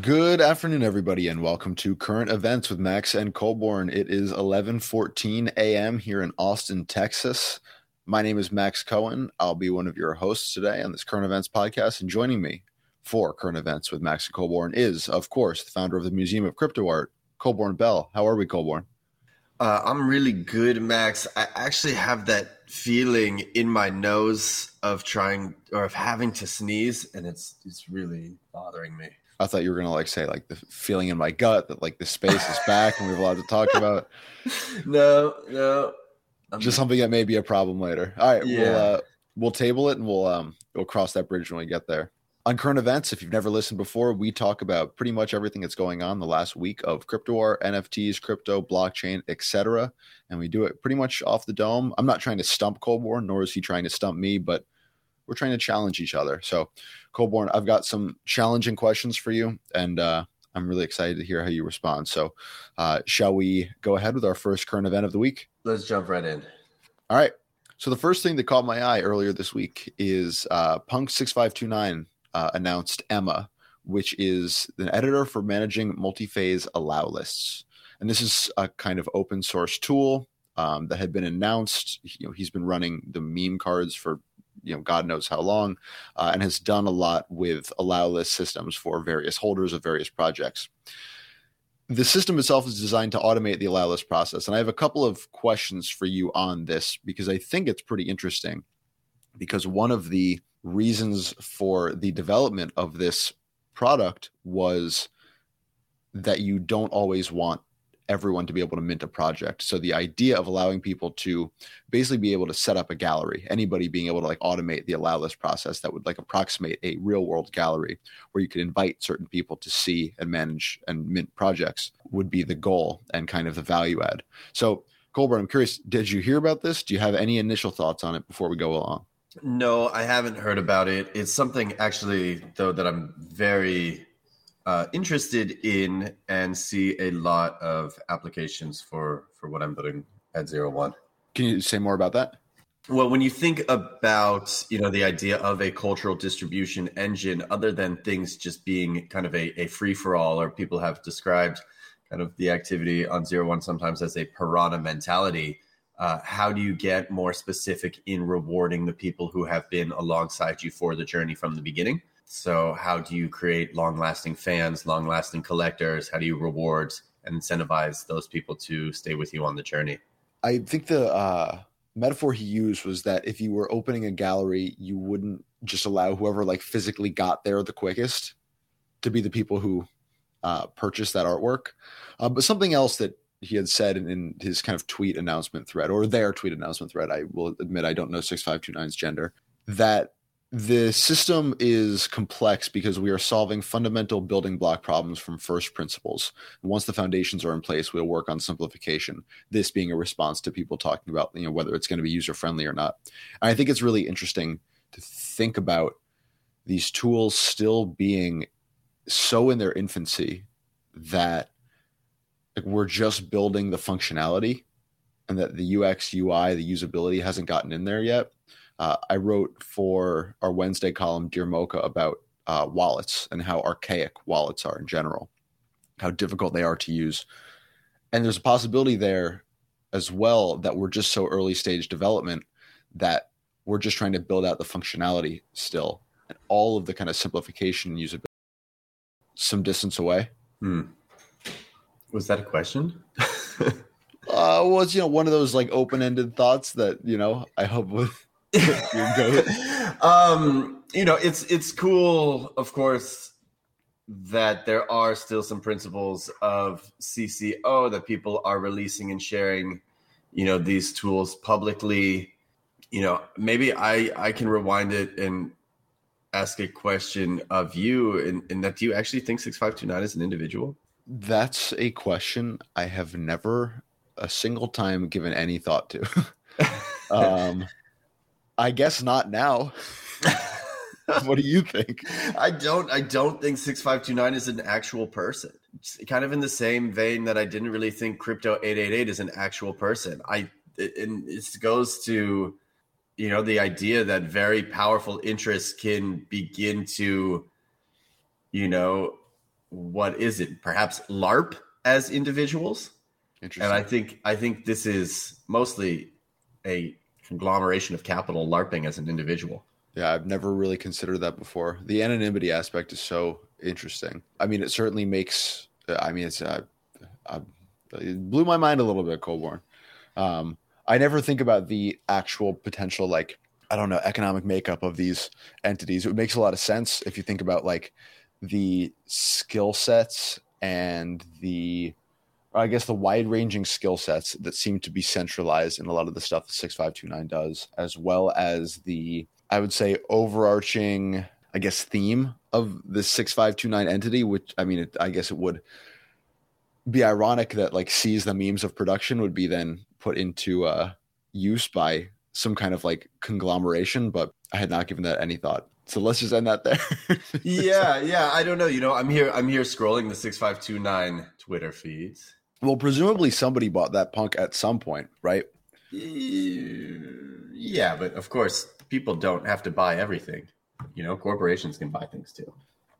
Good afternoon, everybody, and welcome to Current Events with Max and Colborn. It is 11:14 a.m. here in Austin, Texas. My name is Max Cohen. I'll be one of your hosts today on this Current Events podcast, and joining me for Current Events with Max and Colborn is, of course, the founder of the Museum of Crypto Art, Colborn Bell. How are we, Colborn? Uh, I'm really good, Max. I actually have that feeling in my nose of trying or of having to sneeze, and it's it's really bothering me. I thought you were gonna like say like the feeling in my gut that like the space is back and we have a lot to talk about. No, no, I'm just something that may be a problem later. All right, Yeah. we'll uh, we'll table it and we'll um we'll cross that bridge when we get there. On current events, if you've never listened before, we talk about pretty much everything that's going on the last week of crypto war, NFTs, crypto, blockchain, etc. And we do it pretty much off the dome. I'm not trying to stump Colborn, nor is he trying to stump me, but we're trying to challenge each other. So, Colborn, I've got some challenging questions for you, and uh, I'm really excited to hear how you respond. So, uh, shall we go ahead with our first current event of the week? Let's jump right in. All right. So, the first thing that caught my eye earlier this week is uh, Punk6529 uh, announced Emma, which is an editor for managing multi-phase allow lists, and this is a kind of open source tool um, that had been announced. You know, he's been running the meme cards for you know God knows how long, uh, and has done a lot with allow list systems for various holders of various projects the system itself is designed to automate the allow list process. And I have a couple of questions for you on this because I think it's pretty interesting. Because one of the reasons for the development of this product was that you don't always want everyone to be able to mint a project. So the idea of allowing people to basically be able to set up a gallery, anybody being able to like automate the allow list process that would like approximate a real world gallery where you could invite certain people to see and manage and mint projects would be the goal and kind of the value add. So Colborn, I'm curious, did you hear about this? Do you have any initial thoughts on it before we go along? No, I haven't heard about it. It's something actually, though, that I'm very uh, interested in and see a lot of applications for for what I'm building at Zero One. Can you say more about that? Well, when you think about you know the idea of a cultural distribution engine, other than things just being kind of a, a free for all, or people have described kind of the activity on Zero One sometimes as a piranha mentality. Uh, how do you get more specific in rewarding the people who have been alongside you for the journey from the beginning? So, how do you create long lasting fans, long lasting collectors? How do you reward and incentivize those people to stay with you on the journey? I think the uh, metaphor he used was that if you were opening a gallery, you wouldn't just allow whoever like physically got there the quickest to be the people who uh, purchased that artwork. Uh, but something else that he had said in, in his kind of tweet announcement thread or their tweet announcement thread, I will admit I don't know 6529's gender, that the system is complex because we are solving fundamental building block problems from first principles. Once the foundations are in place, we'll work on simplification. This being a response to people talking about you know whether it's going to be user friendly or not. And I think it's really interesting to think about these tools still being so in their infancy that like, we're just building the functionality and that the UX, UI, the usability hasn't gotten in there yet. Uh, I wrote for our Wednesday column, Dear MOCA, about uh, wallets and how archaic wallets are in general, how difficult they are to use. And there's a possibility there as well that we're just so early stage development that we're just trying to build out the functionality still and all of the kind of simplification and usability some distance away. Hmm. Was that a question? Uh, well, it's you know one of those like open-ended thoughts that you know I hope with your goat. um, you know, it's it's cool, of course, that there are still some principles of CC0 that people are releasing and sharing. You know, these tools publicly. You know, maybe I I can rewind it and ask a question of you, and, in that do you actually think six five two nine is an individual? That's a question I have never a single time given any thought to. um, I guess not now. what do you think? I don't. I don't think six five two nine is an actual person. It's kind of in the same vein that I didn't really think crypto eight eight eight is an actual person. I and it goes to you know the idea that very powerful interests can begin to you know what is it? Perhaps larp as individuals? Interesting. and i think i think this is mostly a conglomeration of capital larping as an individual. Yeah i've never really considered that before. The anonymity aspect is so interesting. I mean it certainly makes i mean it's uh, uh, it blew my mind a little bit Colborn. Um, I never think about the actual potential, like, I don't know, economic makeup of these entities. It makes a lot of sense if you think about like the skill sets and the, I guess, the wide ranging skill sets that seem to be centralized in a lot of the stuff that 6529 does, as well as the, I would say, overarching, I guess, theme of the 6529 entity, which, I mean, it, I guess it would be ironic that like seize the memes of production would be then put into uh, use by some kind of like conglomeration, but I had not given that any thought. So let's just end that there. yeah, yeah. I don't know. You know, I'm here. I'm here scrolling the six five two nine Twitter feeds. Well, presumably somebody bought that punk at some point, right? Yeah, but of course, people don't have to buy everything. You know, corporations can buy things too.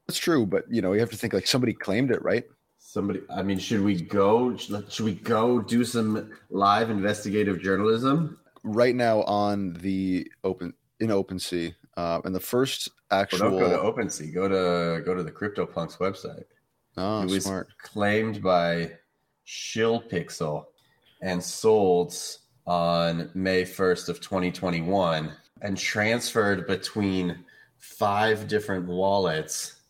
That's true, but you know, you have to think like somebody claimed it, right? somebody i mean should we go should we go do some live investigative journalism right now on the open in OpenSea uh and the first actual well, don't go to OpenSea go to go to the CryptoPunks website oh it was smart claimed by ShillPixel and sold on may 1st of 2021 and transferred between five different wallets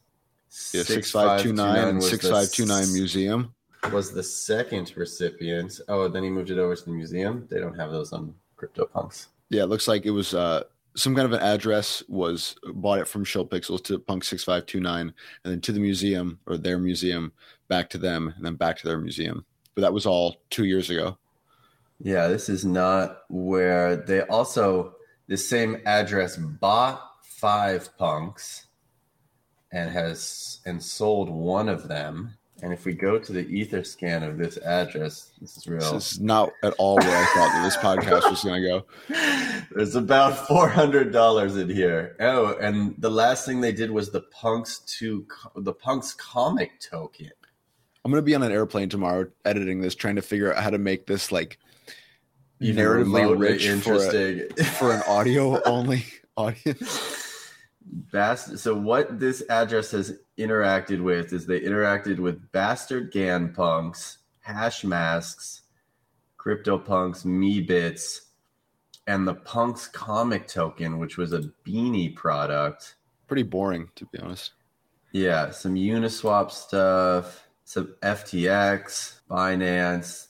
yeah, 6529 6529 museum was the second recipient. Oh, then he moved it over to the museum. They don't have those on CryptoPunks. Yeah, it looks like it was uh, some kind of an address was uh, bought it from ShillPixels to Punk 6529 and then to the museum or their museum, back to them, and then back to their museum. But that was all two years ago. Yeah, this is not where they also the same address bought five punks and has and sold one of them. And if we go to the Etherscan of this address, this is real. This is not at all where I thought that this podcast was going to go. There's about four hundred dollars in here. Oh, and the last thing they did was the punks to the punks comic token. I'm going to be on an airplane tomorrow editing this, trying to figure out how to make this like narratively rich interesting for, a, for an audio only audience. Bast- so what this address has interacted with is they interacted with Bastard GAN Punks, hash masks, CryptoPunks, me bits, and the punks comic token, which was a beanie product. Pretty boring, to be honest. Yeah, some Uniswap stuff, some FTX, Binance.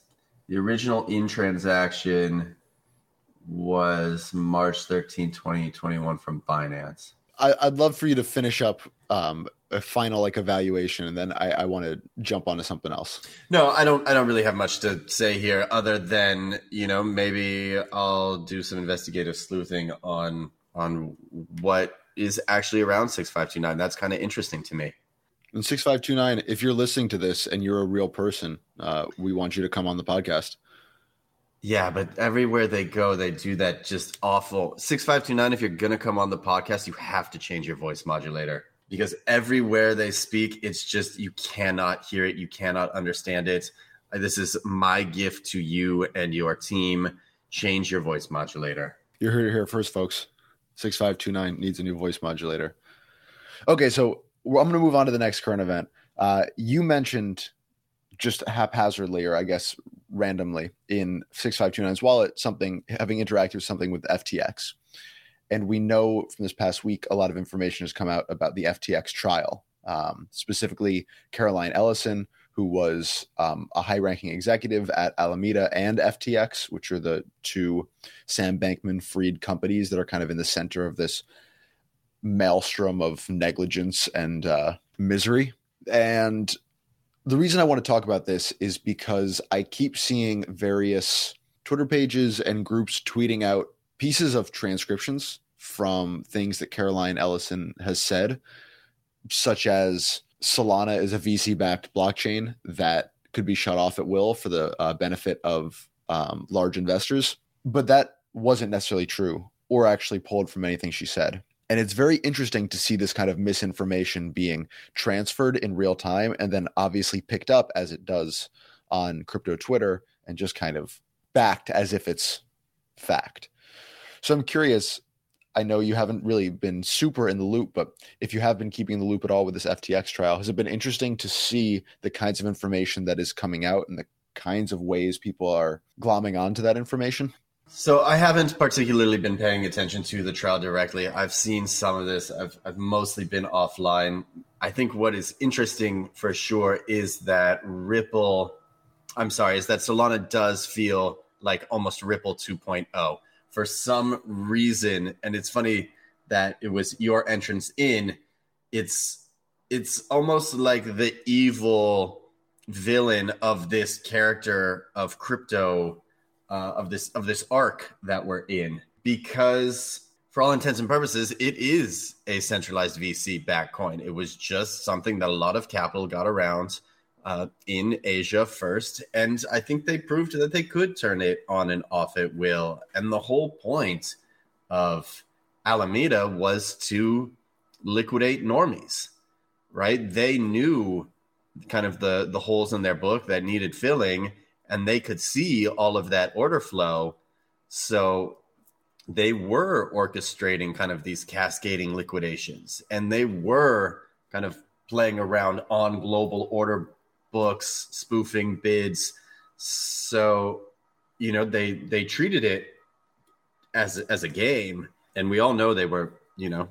The original in transaction was March 13, 2021 from Binance. I, would love for you to finish up um, a final like evaluation, and then I, I want to jump onto something else. No, I don't. I don't really have much to say here, other than you know maybe I'll do some investigative sleuthing on on what is actually around six five two nine. That's kind of interesting to me. And six five two nine. If you're listening to this and you're a real person, uh, we want you to come on the podcast. Yeah, but everywhere they go, they do that just awful. 6529, if you're going to come on the podcast, you have to change your voice modulator because everywhere they speak, it's just you cannot hear it. You cannot understand it. Uh, this is my gift to you and your team. Change your voice modulator. You're here, here first, folks. 6529 needs a new voice modulator. Okay, so I'm going to move on to the next current event. Uh, you mentioned just haphazardly, or I guess randomly, in 6529's wallet, something having interacted with something with FTX. And we know from this past week, a lot of information has come out about the FTX trial, um, specifically Caroline Ellison, who was um, a high ranking executive at Alameda and FTX, which are the two Sam Bankman Fried companies that are kind of in the center of this maelstrom of negligence and uh, misery. And the reason I want to talk about this is because I keep seeing various Twitter pages and groups tweeting out pieces of transcriptions from things that Caroline Ellison has said, such as Solana is a VC backed blockchain that could be shut off at will for the uh, benefit of um, large investors. But that wasn't necessarily true or actually pulled from anything she said. And it's very interesting to see this kind of misinformation being transferred in real time and then obviously picked up as it does on crypto Twitter and just kind of backed as if it's fact. So I'm curious. I know you haven't really been super in the loop, but if you have been keeping the loop at all with this FTX trial, has it been interesting to see the kinds of information that is coming out and the kinds of ways people are glomming onto that information? So I haven't particularly been paying attention to the trial directly. I've seen some of this. I've, I've mostly been offline. I think what is interesting for sure is that Ripple, I'm sorry, is that Solana does feel like almost Ripple 2.0 for some reason. And it's funny that it was your entrance in. It's it's almost like the evil villain of this character of crypto uh, of this of this arc that we're in because for all intents and purposes it is a centralized vc back coin it was just something that a lot of capital got around uh, in asia first and i think they proved that they could turn it on and off at will. And the whole point of alameda was to liquidate normies right? They knew kind of the the holes in their book that needed filling and they could see all of that order flow. So they were orchestrating kind of these cascading liquidations and they were kind of playing around on global order books, spoofing bids. So, you know, they they treated it as as a game and we all know they were, you know,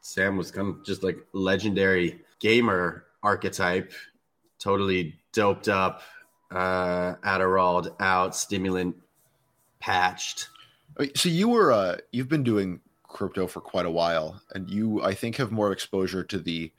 Sam was kind of just like legendary gamer archetype, totally doped up, uh, Adderall out, stimulant patched. So you were uh, you've been doing crypto for quite a while, and you I think have more exposure to the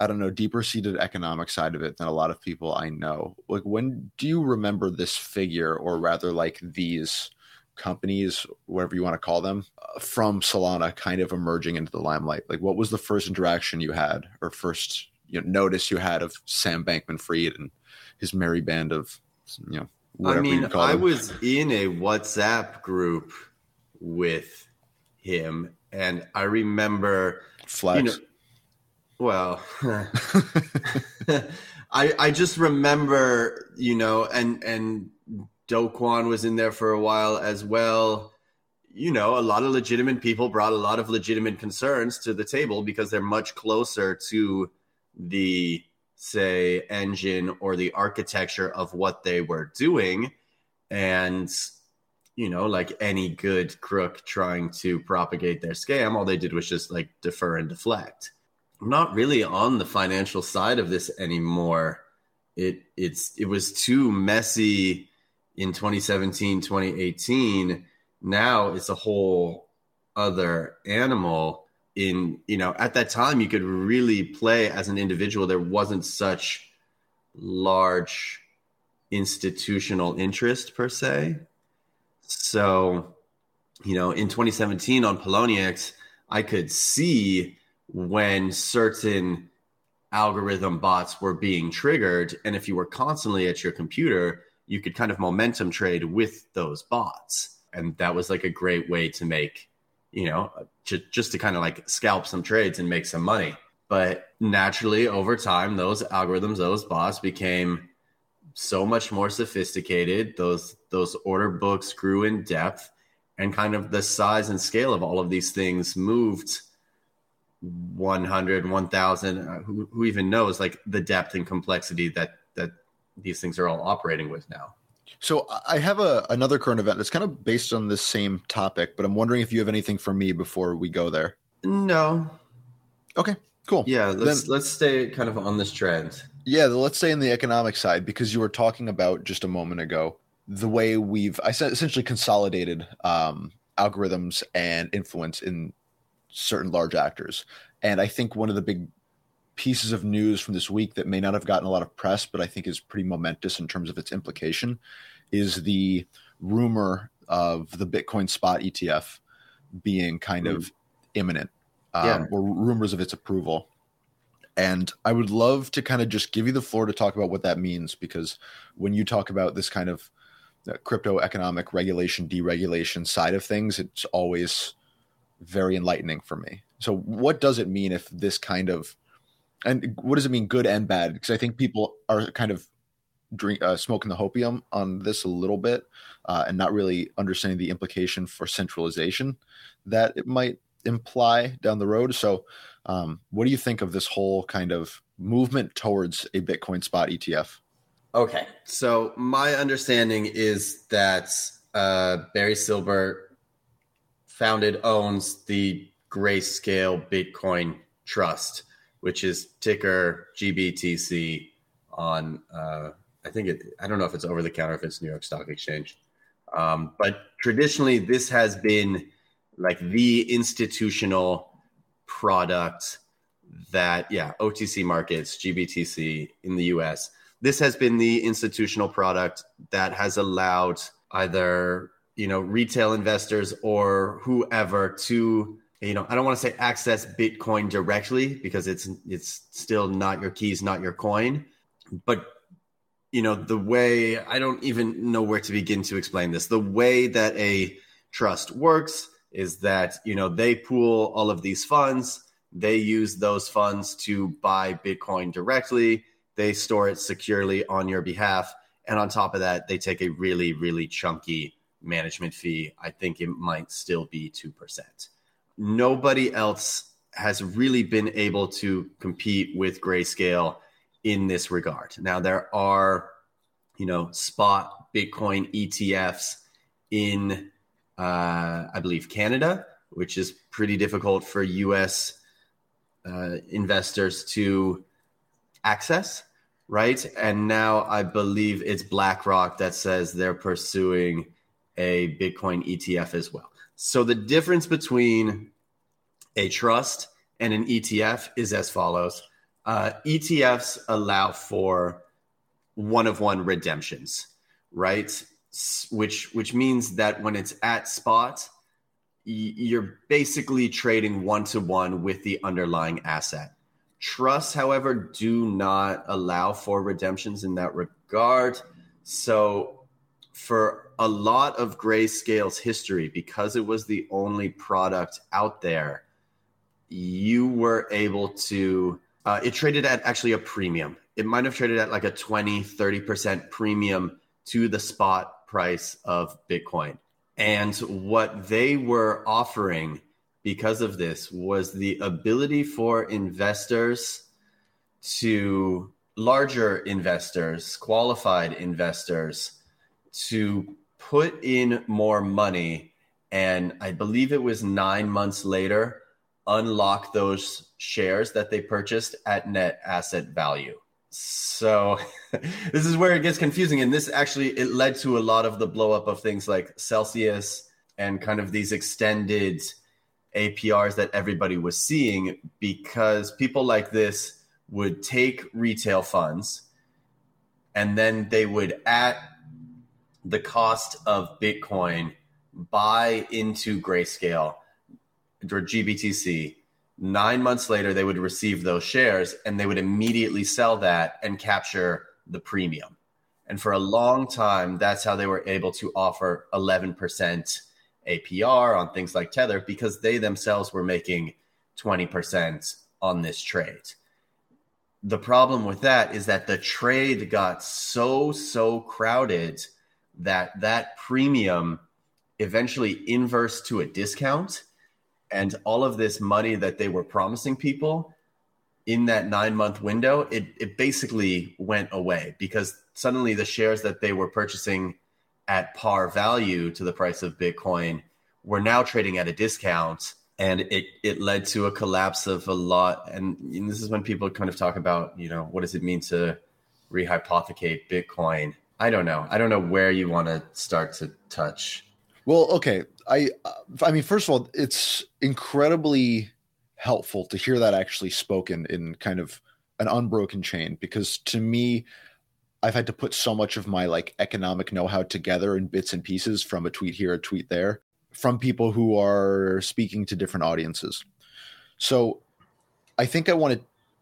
I don't know deeper seated economic side of it than a lot of people I know. Like when do you remember this figure, or rather like these companies, whatever you want to call them, uh, from Solana, kind of emerging into the limelight? Like what was the first interaction you had, or first you know, notice you had of Sam Bankman Fried and his merry band of you know I mean, I was in a WhatsApp group with him, and I remember flex. You know, well, I I just remember, you know, and and Do Kwon was in there for a while as well. You know, a lot of legitimate people brought a lot of legitimate concerns to the table because they're much closer to the say engine or the architecture of what they were doing. And you know like any good crook trying to propagate their scam all they did was just like defer and deflect. I'm not really on the financial side of this anymore. It it's it was too messy in 2017 2018 now it's a whole other animal in you know at that time you could really play as an individual. There wasn't such large institutional interest per se. So you know in 2017 on Poloniex i could see when certain algorithm bots were being triggered and if you were constantly at your computer you could kind of momentum trade with those bots. And that was like a great way to make you know, to, just to kind of like scalp some trades and make some money. But naturally, over time, those algorithms, those bots became so much more sophisticated. Those those order books grew in depth, and kind of the size and scale of all of these things moved 100 1000 uh, who, who even knows like the depth and complexity that that these things are all operating with now so I have a another current event that's kind of based on this same topic, but I'm wondering if you have anything for me before we go there. No. Okay. Cool. Yeah. Let's then, let's stay kind of on this trend. Yeah. Let's stay in the economic side because you were talking about just a moment ago the way we've I said essentially consolidated um, algorithms and influence in certain large actors, and I think one of the big pieces of news from this week that may not have gotten a lot of press, but I think is pretty momentous in terms of its implication, is the rumor of the Bitcoin spot ETF being kind Mm. of imminent, um, Yeah. or rumors of its approval. And I would love to kind of just give you the floor to talk about what that means, because when you talk about this kind of uh, crypto economic regulation, deregulation side of things, it's always very enlightening for me. So, what does it mean if this kind of, and what does it mean, good and bad? Because I think people are kind of drink uh, smoking the hopium on this a little bit, uh, and not really understanding the implication for centralization that it might imply down the road. So, um, what do you think of this whole kind of movement towards a Bitcoin spot ETF? Okay. So my understanding is that uh, Barry Silbert founded, owns the Grayscale Bitcoin Trust, which is ticker GBTC on, uh, I think it, I don't know if it's over the counter, if it's New York Stock Exchange. Um, but traditionally, this has been like the institutional product that, yeah, OTC markets, GBTC in the US this has been the institutional product that has allowed either you know retail investors or whoever to you know i don't want to say access bitcoin directly because it's it's still not your keys not your coin but you know the way i don't even know where to begin to explain this the way that a trust works is that you know they pool all of these funds they use those funds to buy bitcoin directly they store it securely on your behalf. And on top of that, they take a really, really chunky management fee. I think it might still be 2%. Nobody else has really been able to compete with Grayscale in this regard. Now, there are, you know, spot Bitcoin ETFs in, uh, I believe, Canada, which is pretty difficult for US uh, investors to access right? And now I believe it's BlackRock that says they're pursuing a Bitcoin ETF as well. So the difference between a trust and an ETF is as follows uh, ETFs allow for one of one redemptions, right? Which, which means that when it's at spot, you're basically trading one to one with the underlying asset. Trusts, however, do not allow for redemptions in that regard. So, for a lot of Grayscale's history, because it was the only product out there, you were able to, uh, it traded at actually a premium. It might have traded at like a 20, 30% premium to the spot price of Bitcoin. And what they were offering because of this was the ability for investors to larger investors, qualified investors, to put in more money. And I believe it was nine months later, unlock those shares that they purchased at net asset value. So this is where it gets confusing. And this actually it led to a lot of the blow up of things like Celsius and kind of these extended APRs that everybody was seeing because people like this would take retail funds and then they would at the cost of Bitcoin buy into Grayscale or GBTC. Nine months later, they would receive those shares and they would immediately sell that and capture the premium. And for a long time, that's how they were able to offer 11% APR on things like Tether because they themselves were making 20% on this trade. The problem with that is that the trade got so, so crowded that that premium eventually inversed to a discount. And all of this money that they were promising people in that nine month window, it, it basically went away because suddenly the shares that they were purchasing at par value to the price of Bitcoin were now trading at a discount. And it, it led to a collapse of a lot. And, and this is when people kind of talk about, you know, what does it mean to rehypothecate Bitcoin? I don't know. I don't know where you want to start to touch. Well, okay. I I mean, first of all, it's incredibly helpful to hear that actually spoken in kind of an unbroken chain because to me, I've had to put so much of my like economic know-how together in bits and pieces from a tweet here, a tweet there. from people who are speaking to different audiences. So I think I want to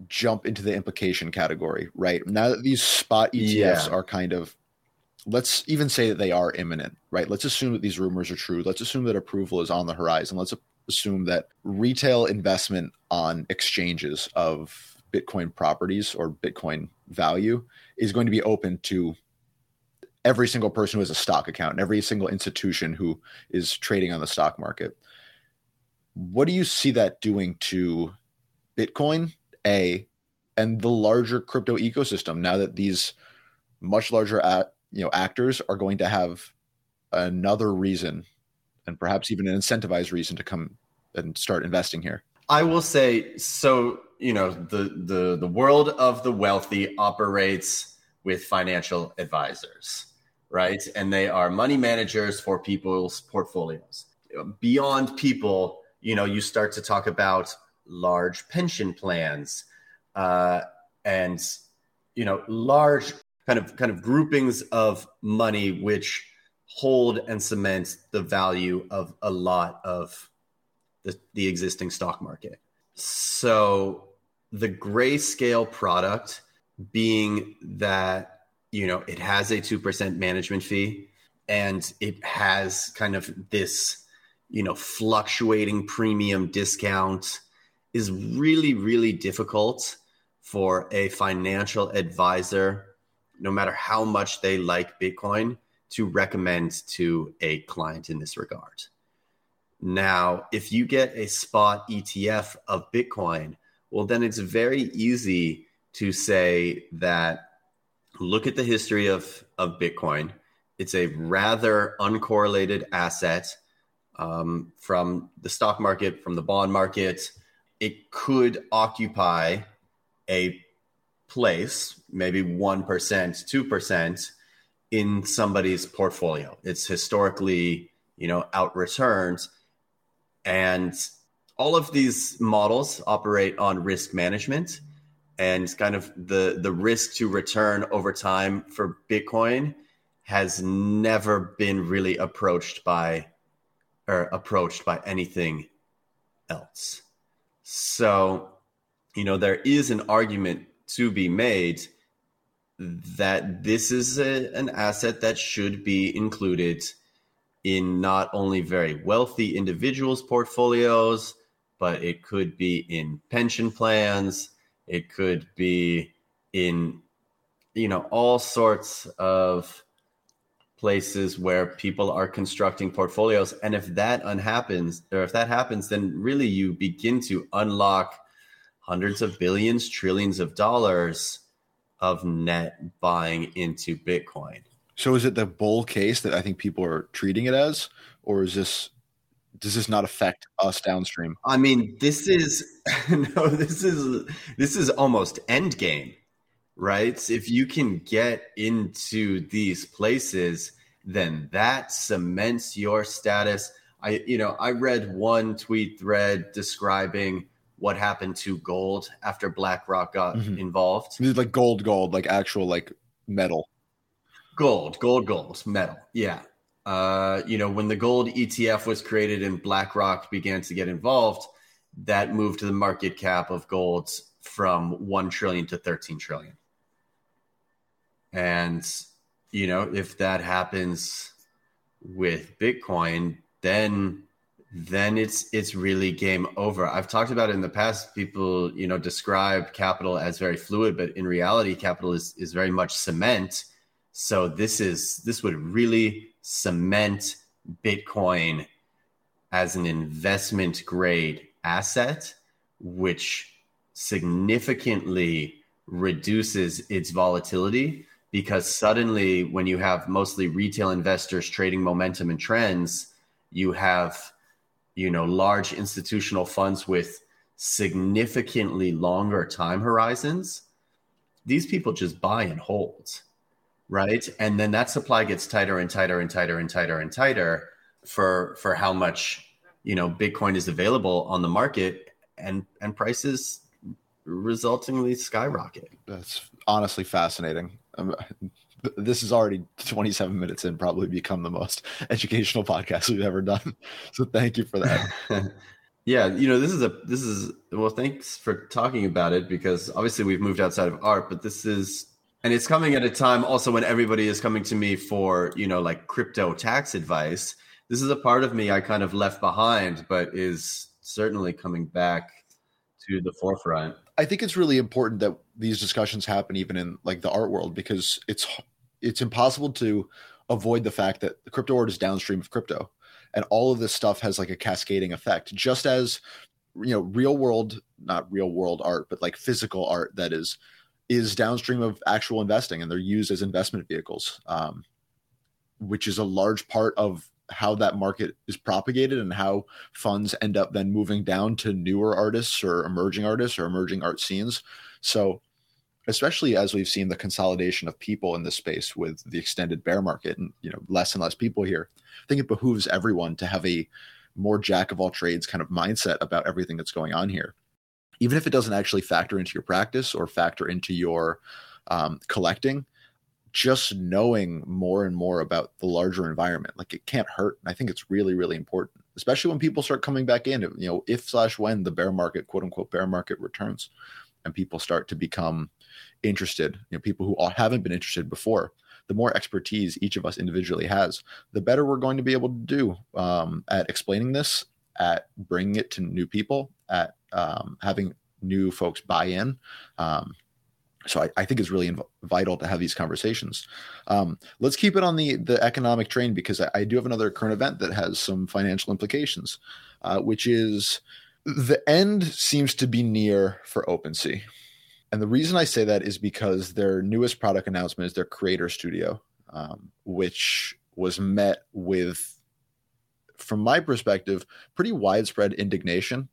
jump into the implication category, right? Now that these spot ETFs yeah. are kind of let's even say that they are imminent, right? Let's assume that these rumors are true. Let's assume that approval is on the horizon. Let's assume that retail investment on exchanges of Bitcoin properties or Bitcoin value is going to be open to every single person who has a stock account and every single institution who is trading on the stock market. What do you see that doing to Bitcoin, A, and the larger crypto ecosystem now that these much larger at, you know actors are going to have another reason and perhaps even an incentivized reason to come and start investing here? I will say so. You know, the the the world of the wealthy operates with financial advisors, right? And they are money managers for people's portfolios. Beyond people, you know, you start to talk about large pension plans uh, and you know large kind of kind of groupings of money which hold and cement the value of a lot of the, the existing stock market. So the grayscale product being that, you know, it has a 2% management fee and it has kind of this, you know, fluctuating premium discount is really, really difficult for a financial advisor, no matter how much they like Bitcoin, to recommend to a client in this regard. Now, if you get a spot ETF of Bitcoin, well, then it's very easy to say that look at the history of, of Bitcoin. It's a rather uncorrelated asset um, from the stock market, from the bond market. It could occupy a place, maybe 1%, 2% in somebody's portfolio. It's historically, you know, out returns and all of these models operate on risk management and kind of the the risk to return over time for Bitcoin has never been really approached by or approached by anything else. So, you know, there is an argument to be made that this is a, an asset that should be included in not only very wealthy individuals' portfolios, but it could be in pension plans. It could be in, you know, all sorts of places where people are constructing portfolios. And if that unhappens, or if that happens, then really you begin to unlock hundreds of billions, trillions of dollars of net buying into Bitcoin. So is it the bull case that I think people are treating it as, or is this does this not affect us downstream? I mean, this is no, this is this is almost end game, right? If you can get into these places, then that cements your status. I you know, I read one tweet thread describing what happened to gold after BlackRock got mm-hmm. involved. Like gold, gold, like actual like metal. Gold, gold, gold, metal. Yeah. Uh, you know, when the gold ETF was created and BlackRock began to get involved, that moved the market cap of gold from 1 trillion to 13 trillion. And, you know, if that happens with Bitcoin, then then it's it's really game over. I've talked about in the past. People, you know, describe capital as very fluid, but in reality, capital is is very much cement so this is this would really cement Bitcoin as an investment grade asset, which significantly reduces its volatility because suddenly when you have mostly retail investors trading momentum and trends, you have you know large institutional funds with significantly longer time horizons. These people just buy and hold right? And then that supply gets tighter and tighter and tighter and tighter and tighter for for how much you know Bitcoin is available on the market, and and prices resultingly skyrocket. That's honestly fascinating. Um, This is already 27 minutes in, probably become the most educational podcast we've ever done. So thank you for that. yeah, you know, this is a this is well, thanks for talking about it because obviously we've moved outside of art, but this is and it's coming at a time also when everybody is coming to me for, you know, like crypto tax advice. This is a part of me I kind of left behind, but is certainly coming back to the forefront. I think it's really important that these discussions happen even in like the art world because it's it's impossible to avoid the fact that the crypto art is downstream of crypto and all of this stuff has like a cascading effect just as you know real world not real world art but like physical art that is is downstream of actual investing and they're used as investment vehicles um, which is a large part of how that market is propagated and how funds end up then moving down to newer artists or emerging artists or emerging art scenes. So, especially as we've seen the consolidation of people in this space with the extended bear market and you know less and less people here, I think it behooves everyone to have a more jack of all trades kind of mindset about everything that's going on here, even if it doesn't actually factor into your practice or factor into your um, collecting just knowing more and more about the larger environment like it can't hurt and i think it's really really important especially when people start coming back in you know if slash when the bear market quote unquote bear market returns and people start to become interested you know people who haven't been interested before the more expertise each of us individually has the better we're going to be able to do um, at explaining this at bringing it to new people at um, having new folks buy in um, so I, I, think it's really inv- vital to have these conversations. Um, let's keep it on the the economic train because I, I, do have another current event that has some financial implications, uh, which is the end seems to be near for OpenSea, and the reason I say that is because their newest product announcement is their Creator Studio, um, which was met with, from my perspective, pretty widespread indignation.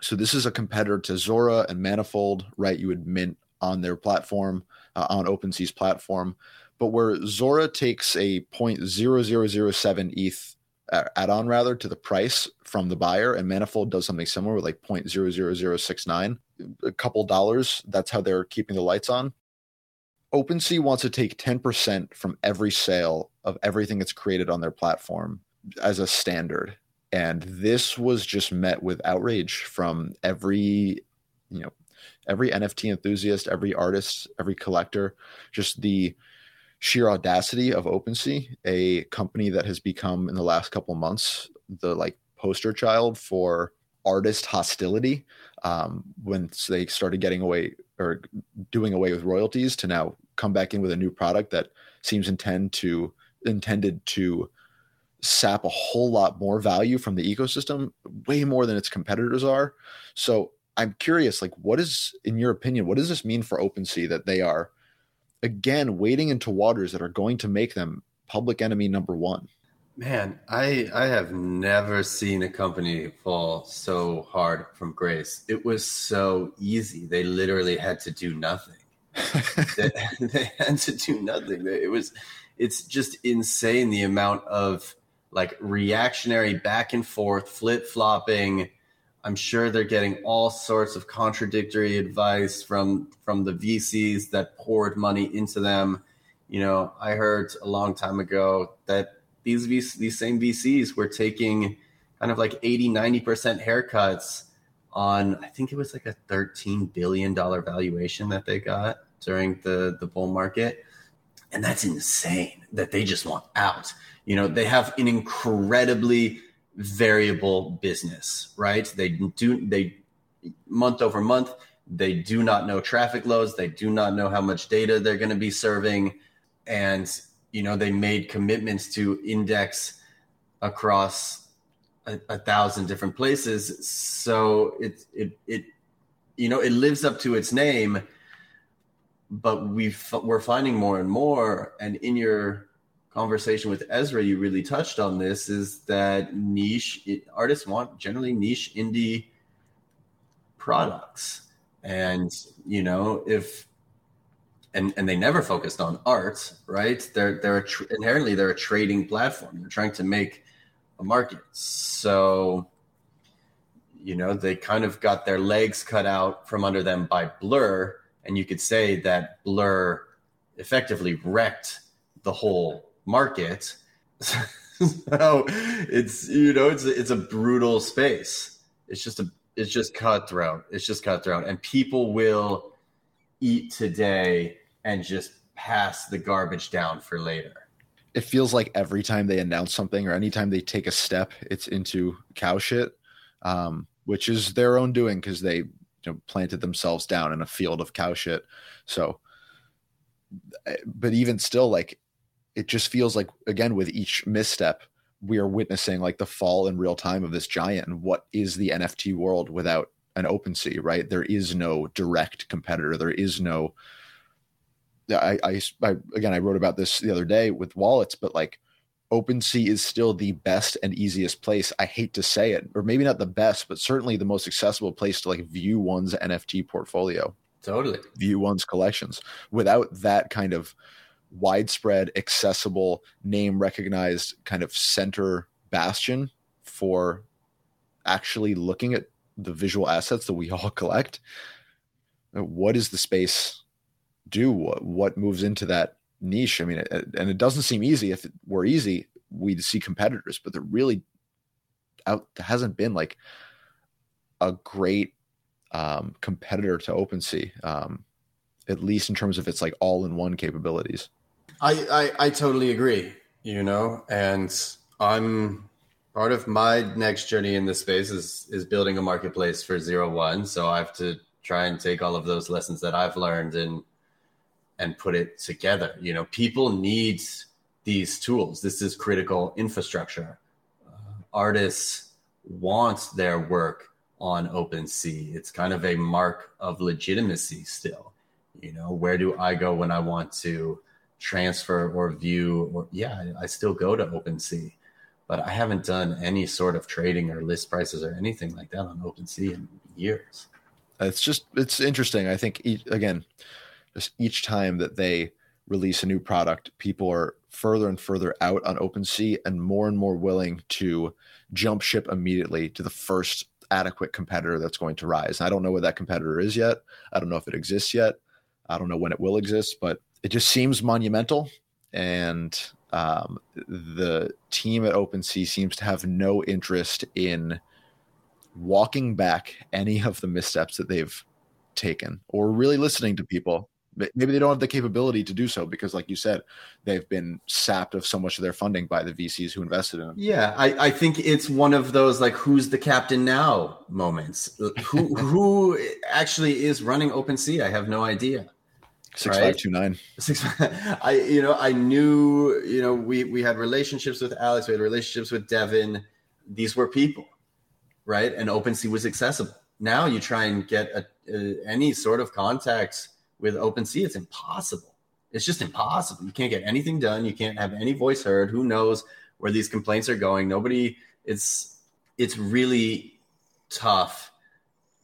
So this is a competitor to Zora and Manifold, right? You would mint on their platform, uh, on OpenSea's platform. But where Zora takes a 0.0007 ETH uh, add-on rather to the price from the buyer, and Manifold does something similar with like 0.00069, a couple dollars. That's how they're keeping the lights on. OpenSea wants to take 10% from every sale of everything that's created on their platform as a standard. And this was just met with outrage from every, you know, every NFT enthusiast, every artist, every collector, just the sheer audacity of OpenSea, a company that has become in the last couple months the like poster child for artist hostility um, when they started getting away or doing away with royalties to now come back in with a new product that seems intend to intended to sap a whole lot more value from the ecosystem way more than its competitors are so I'm curious, like, what is, in your opinion, what does this mean for OpenSea that they are, again, wading into waters that are going to make them public enemy number one? Man, I I have never seen a company fall so hard from grace. It was so easy. They literally had to do nothing. they, they had to do nothing. It was, it's just insane the amount of like reactionary back and forth, flip flopping I'm sure they're getting all sorts of contradictory advice from from the VCs that poured money into them. You know, I heard a long time ago that these VC, these same VCs were taking kind of like 80, 90% haircuts on I think it was like a 13 billion dollar valuation that they got during the the bull market. And that's insane that they just want out. You know, they have an incredibly variable business, right? They do they month over month, they do not know traffic loads, they do not know how much data they're going to be serving and you know they made commitments to index across a, a thousand different places so it it it you know it lives up to its name but we we're finding more and more and in your conversation with Ezra, you really touched on this is that niche artists want generally niche indie products. And, you know, if, and, and they never focused on art, right? They're, they're tr- inherently, they're a trading platform. They're trying to make a market. So, you know, they kind of got their legs cut out from under them by Blur. And you could say that Blur effectively wrecked the whole market. so it's you know it's it's a brutal space. It's just a it's just cutthroat. It's just cutthroat, and people will eat today and just pass the garbage down for later. It feels like every time they announce something or anytime they take a step, it's into cow shit, um, which is their own doing because they you know, planted themselves down in a field of cow shit. So, eh, but even still, like it just feels like again with each misstep, we are witnessing like the fall in real time of this giant. And what is the NFT world without an OpenSea? Right? There is no direct competitor. There is no I, I, I again I wrote about this the other day with wallets, but like OpenSea is still the best and easiest place. I hate to say it, or maybe not the best, but certainly the most accessible place to like view one's NFT portfolio. Totally. View one's collections. Without that kind of widespread, accessible, name recognized kind of center bastion for actually looking at the visual assets that we all collect, what is the space do? What, what moves into that niche? I mean, and it doesn't seem easy. If it were easy, we'd see competitors, but there really out hasn't been like a great um, competitor to OpenSea, um, at least in terms of its like all-in-one capabilities. I, I I totally agree. You know, and I'm part of my next journey in this space is is building a marketplace for zero one. So I have to try and take all of those lessons that I've learned and and put it together. You know, people need these tools. This is critical infrastructure. Uh, artists want their work on OpenSea. It's kind of a mark of legitimacy still. You know, where do I go when I want to transfer or view? Or yeah, I still go to OpenSea, but I haven't done any sort of trading or list prices or anything like that on OpenSea in years. It's just it's interesting. I think again, each time that they release a new product, people are further and further out on OpenSea and more and more willing to jump ship immediately to the first adequate competitor that's going to rise. And I don't know what that competitor is yet. I don't know if it exists yet. I don't know when it will exist, but it just seems monumental. And um, the team at OpenSea seems to have no interest in walking back any of the missteps that they've taken or really listening to people maybe they don't have the capability to do so because like you said they've been sapped of so much of their funding by the vcs who invested in them yeah i, I think it's one of those like who's the captain now moments who who actually is running OpenSea i have no idea Six right? five two nine. Six. I you know I knew you know we we had relationships with Alex. We had relationships with Devin. These were people, right? And OpenSea was accessible. Now you try and get a, a, any sort of contact with OpenSea, it's impossible. It's just impossible. You can't get anything done. You can't have any voice heard. Who knows where these complaints are going? Nobody. It's it's really tough,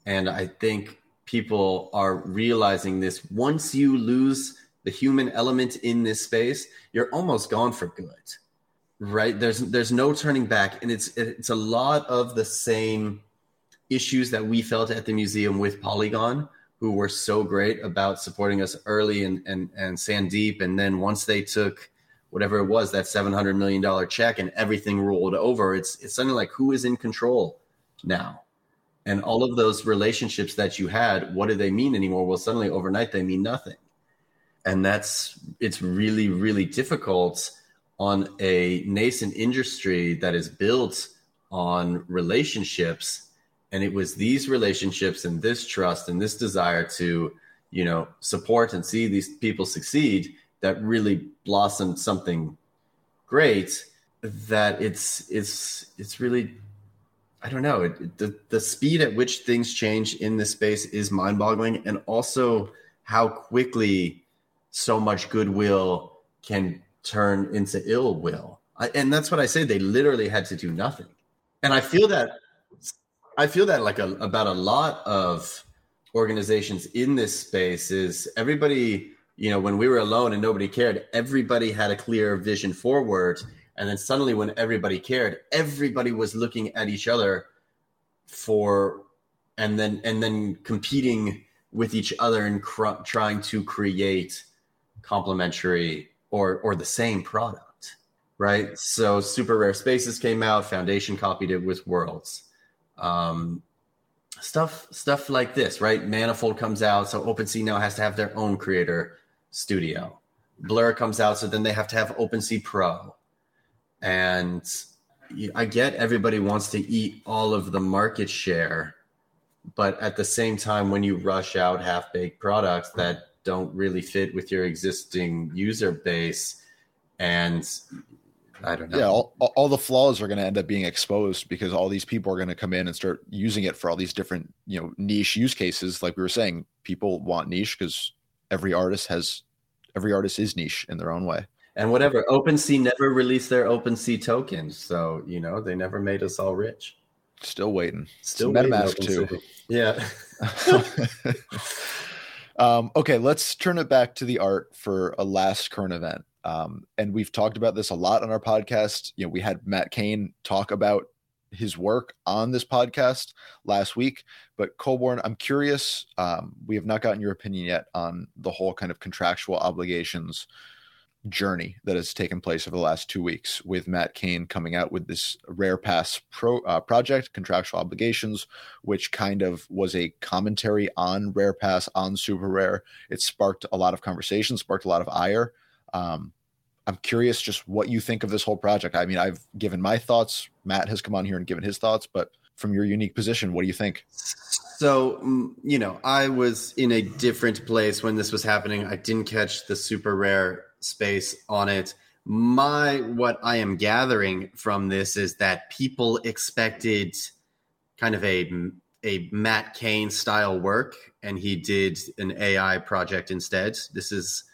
and I think people are realizing this. Once you lose the human element in this space, you're almost gone for good. Right? There's there's no turning back, and it's it's a lot of the same issues that we felt at the museum with Polygon who were so great about supporting us early and and and Sandeep, and then once they took whatever it was that seven hundred million dollar check and everything rolled over, it's it's suddenly like who is in control now, and all of those relationships that you had, what do they mean anymore? Well, suddenly overnight they mean nothing, and that's it's really really difficult on a nascent industry that is built on relationships and it was these relationships and this trust and this desire to you know support and see these people succeed that really blossomed something great that it's it's it's really i don't know it, the the speed at which things change in this space is mind-boggling. And also how quickly so much goodwill can turn into ill will. I, and that's what i say they literally had to do nothing. And i feel that I feel that like a, about a lot of organizations in this space is everybody, you know, when we were alone and nobody cared, everybody had a clear vision forward. And then suddenly, when everybody cared, everybody was looking at each other for, and then and then competing with each other and cr- trying to create complementary or or the same product, right? So super rare spaces came out. Foundation copied it with Worlds. Um, stuff stuff like this, right? Manifold comes out, so OpenSea now has to have their own creator studio. Blur comes out, so then they have to have OpenSea Pro. And I get everybody wants to eat all of the market share, but at the same time, when you rush out half baked products that don't really fit with your existing user base, and I don't know. Yeah, all, all the flaws are going to end up being exposed because all these people are going to come in and start using it for all these different, you know, niche use cases. Like we were saying, people want niche because every artist has, every artist is niche in their own way. And whatever, OpenSea never released their OpenSea tokens, so you know they never made us all rich. Still waiting. Still MetaMask too. Yeah. um, okay, let's turn it back to the art for a last current event. Um, and we've talked about this a lot on our podcast. You know, we had Matt Kane talk about his work on this podcast last week. But Colborn, I'm curious. Um, we have not gotten your opinion yet on the whole kind of contractual obligations journey that has taken place over the last two weeks with Matt Kane coming out with this RarePass pro, uh, project, Contractual Obligations, which kind of was a commentary on RarePass, on SuperRare. It sparked a lot of conversation, sparked a lot of ire. Um, I'm curious just what you think of this whole project. I mean, I've given my thoughts. Matt has come on here and given his thoughts, but from your unique position, what do you think? So, mm, you know, I was in a different place when this was happening. I didn't catch the super rare space on it. My what I am gathering from this is that people expected kind of a a Matt Kane style work and he did an AI project instead. This is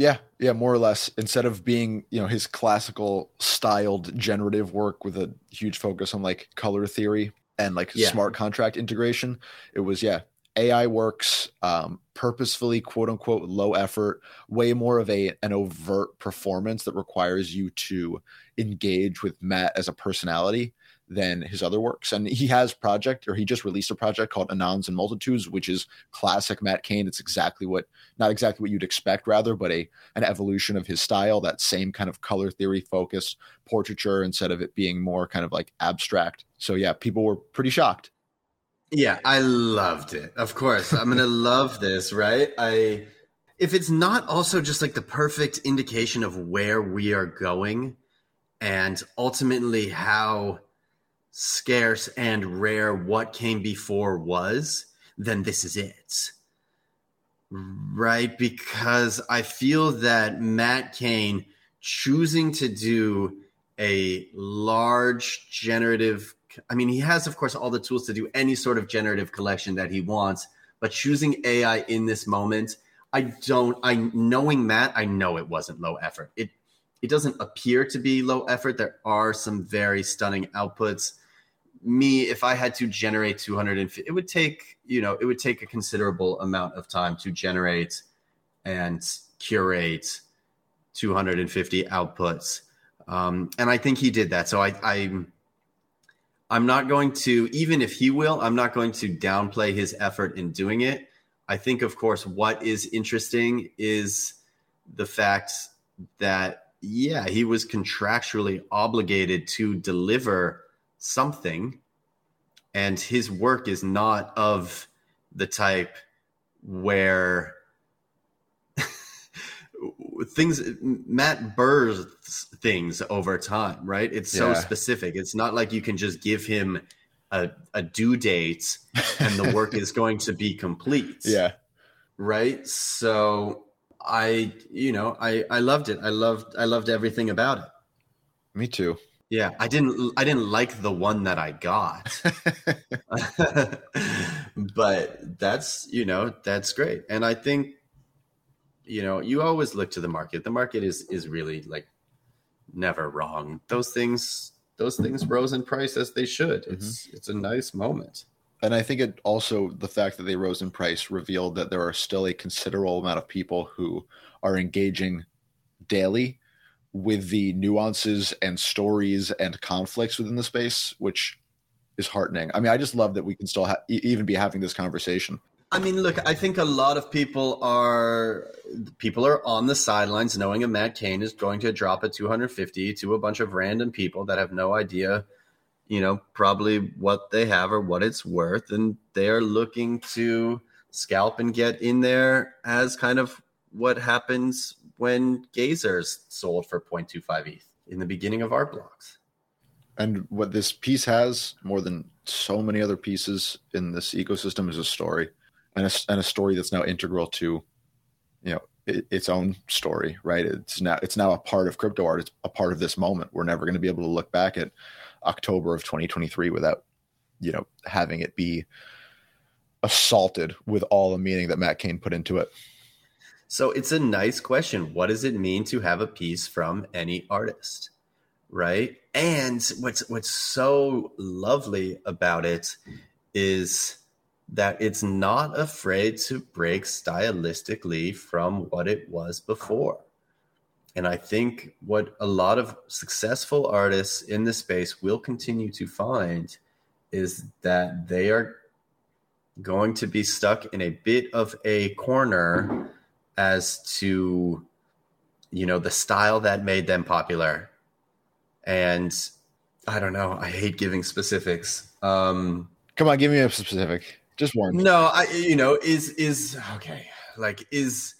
yeah, yeah, more or less. Instead of being, you know, his classical styled generative work with a huge focus on like color theory and like yeah. smart contract integration, it was yeah, AI works um, purposefully, quote unquote, low effort, way more of a an overt performance that requires you to engage with Matt as a personality than his other works. And he has project or he just released a project called Anons and Multitudes, which is classic Matt Kane. It's exactly what not exactly what you'd expect rather, but a an evolution of his style, that same kind of color theory focused portraiture instead of it being more kind of like abstract. So yeah, people were pretty shocked. Yeah, I loved it. Of course. I'm going to love this, right? I if it's not also just like the perfect indication of where we are going and ultimately how scarce and rare what came before was, then this is it. Right? Because I feel that Matt Kane choosing to do a large generative, I mean, he has, of course, all the tools to do any sort of generative collection that he wants, but choosing AI in this moment, I don't, I knowing Matt, I know it wasn't low effort. It, it doesn't appear to be low effort. There are some very stunning outputs me if i had to generate 250 it would take you know it would take a considerable amount of time to generate and curate 250 outputs. Um, and i think he did that. So i i'm i'm not going to even if he will i'm not going to downplay his effort in doing it. I think of course what is interesting is the fact that yeah he was contractually obligated to deliver something and his work is not of the type where things Matt births things over time, right? It's so yeah. specific. It's not like you can just give him a, a due date and the work is going to be complete. Yeah. Right. So I, you know, I, I loved it. I loved, I loved everything about it. Me too. Yeah, I didn't I didn't like the one that I got. but that's, you know, that's great. And I think you know, you always look to the market. The market is is really like never wrong. Those things those things rose in price as they should. It's mm-hmm. it's a nice moment. And I think it also the fact that they rose in price revealed that there are still a considerable amount of people who are engaging daily with the nuances and stories and conflicts within the space, which is heartening. I mean, I just love that we can still ha- even be having this conversation. I mean, look, I think a lot of people are people are on the sidelines knowing a Matt Kane is going to drop a 250 to a bunch of random people that have no idea, you know, probably what they have or what it's worth, and they are looking to scalp and get in there as kind of what happens when Gazers sold for 0.25 ETH in the beginning of art blocks. And what this piece has more than so many other pieces in this ecosystem is a story and a, and a story that's now integral to you know it, its own story right? It's now it's now a part of crypto art. It's a part of this moment. We're never going to be able to look back at october of 2023 without you know having it be assaulted with all the meaning that matt kane put into it so it's a nice question what does it mean to have a piece from any artist right and what's what's so lovely about it is that it's not afraid to break stylistically from what it was before. And I think what a lot of successful artists in this space will continue to find is that they are going to be stuck in a bit of a corner as to you know the style that made them popular and i don't know i hate giving specifics um come on give me a specific just one. No, I you know is is okay. Like is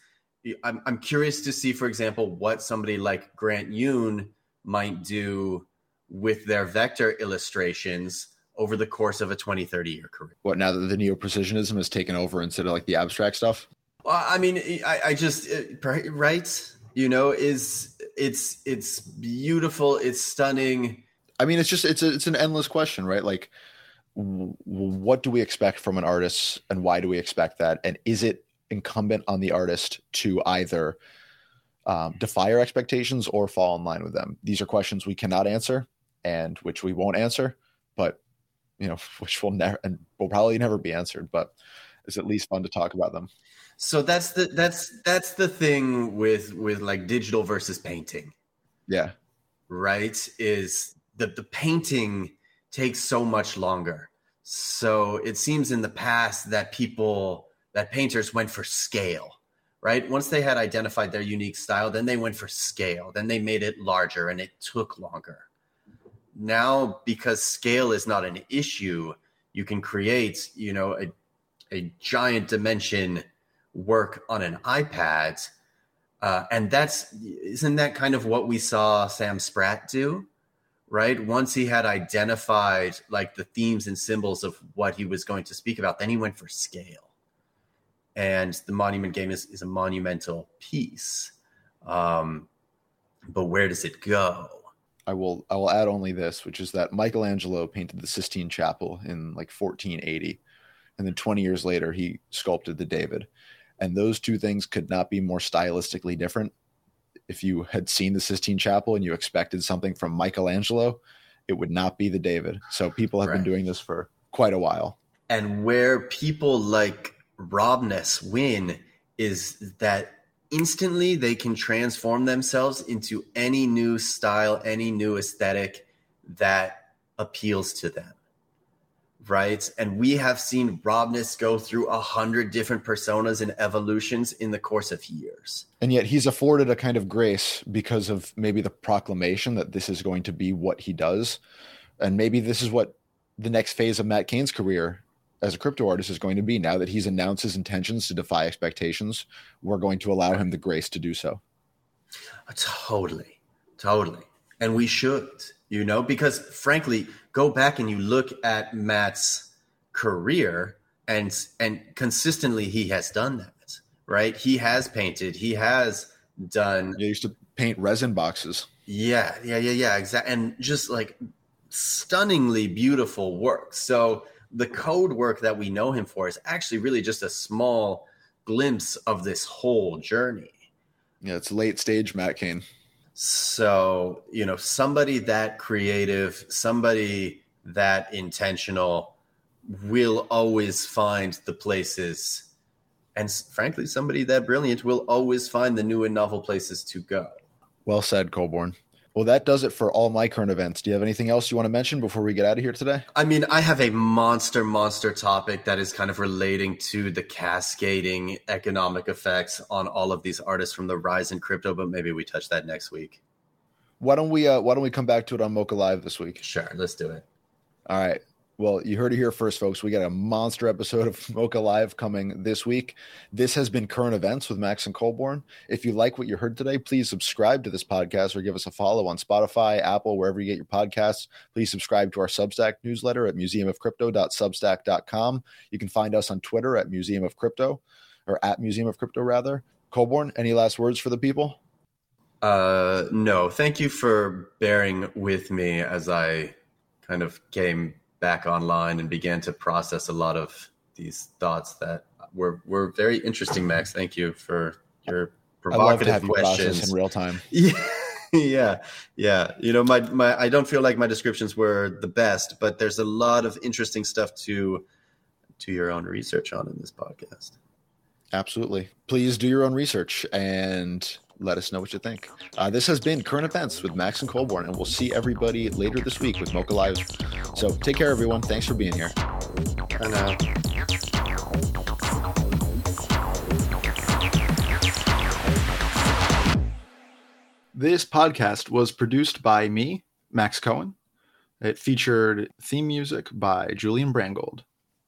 I'm I'm curious to see, for example, what somebody like Grant Yun might do with their vector illustrations over the course of a 20, 30 year career. What now that the neo precisionism has taken over instead of like the abstract stuff? Well, I mean, I, I just right, you know, is it's it's beautiful, it's stunning. I mean, it's just it's a, it's an endless question, right? Like what do we expect from an artist and why do we expect that? And is it incumbent on the artist to either um, defy our expectations or fall in line with them? These are questions we cannot answer and which we won't answer but you know which will never and will probably never be answered but it's at least fun to talk about them so that's the that's that's the thing with with like digital versus painting yeah right is the the painting takes so much longer so it seems in the past that people, that painters went for scale, right? Once they had identified their unique style, then they went for scale. Then they made it larger and it took longer. Now, because scale is not an issue, you can create, you know, a, a giant dimension work on an iPad. Uh, and that's, isn't that kind of what we saw Sam Spratt do? right? Once he had identified like the themes and symbols of what he was going to speak about, then he went for scale. And the monument game is, is a monumental piece. Um, but where does it go? I will I will add only this, which is that Michelangelo painted the Sistine Chapel in like 1480, and then 20 years later he sculpted the David, and those two things could not be more stylistically different if you had seen the Sistine Chapel and you expected something from Michelangelo, it would not be the David. So people have right. been doing this for quite a while. And where people like Robness win is that instantly they can transform themselves into any new style, any new aesthetic that appeals to them right? And we have seen Robness go through a hundred different personas and evolutions in the course of years. And yet he's afforded a kind of grace because of maybe the proclamation that this is going to be what he does. And maybe this is what the next phase of Matt Kane's career as a crypto artist is going to be. Now that he's announced his intentions to defy expectations, we're going to allow him the grace to do so. Totally. Totally. And we should, you know, because frankly, go back and you look at Matt's career and and consistently he has done that, right? He has painted, he has done He used to paint resin boxes. Yeah, yeah, yeah, yeah, exactly. And just like stunningly beautiful work. So the code work that we know him for is actually really just a small glimpse of this whole journey. Yeah, it's late stage Matt Kane. So, you know, somebody that creative, somebody that intentional will always find the places. And frankly, somebody that brilliant will always find the new and novel places to go. Well said, Colborn. Well, that does it for all my current events. Do you have anything else you want to mention before we get out of here today? I mean, I have a monster, monster topic that is kind of relating to the cascading economic effects on all of these artists from the rise in crypto, but maybe we touch that next week. Why don't we uh, why don't we come back to it on MOCA Live this week? Sure, let's do it. All right. Well, you heard it here first, folks. We got a monster episode of MOCA Live coming this week. This has been Current Events with Max and Colborn. If you like what you heard today, please subscribe to this podcast or give us a follow on Spotify, Apple, wherever you get your podcasts. Please subscribe to our Substack newsletter at museumofcrypto.substack.com. You can find us on Twitter at Museum of Crypto or at Museum of Crypto, rather. Colborn, any last words for the people? Uh, no, thank you for bearing with me as I kind of came back online and began to process a lot of these thoughts that were were very interesting. Max, thank you for your provocative questions in real time. Yeah. yeah yeah you know my my i don't feel like my descriptions were the best but there's a lot of interesting stuff to to your own research on in this podcast absolutely please do your own research and let us know what you think. Uh, this has been Current Events with Max and Colborn, and we'll see everybody later this week with MOCA Live. So take care, everyone. Thanks for being here. I know. This podcast was produced by me, Max Cohen. It featured theme music by Julian Brangold.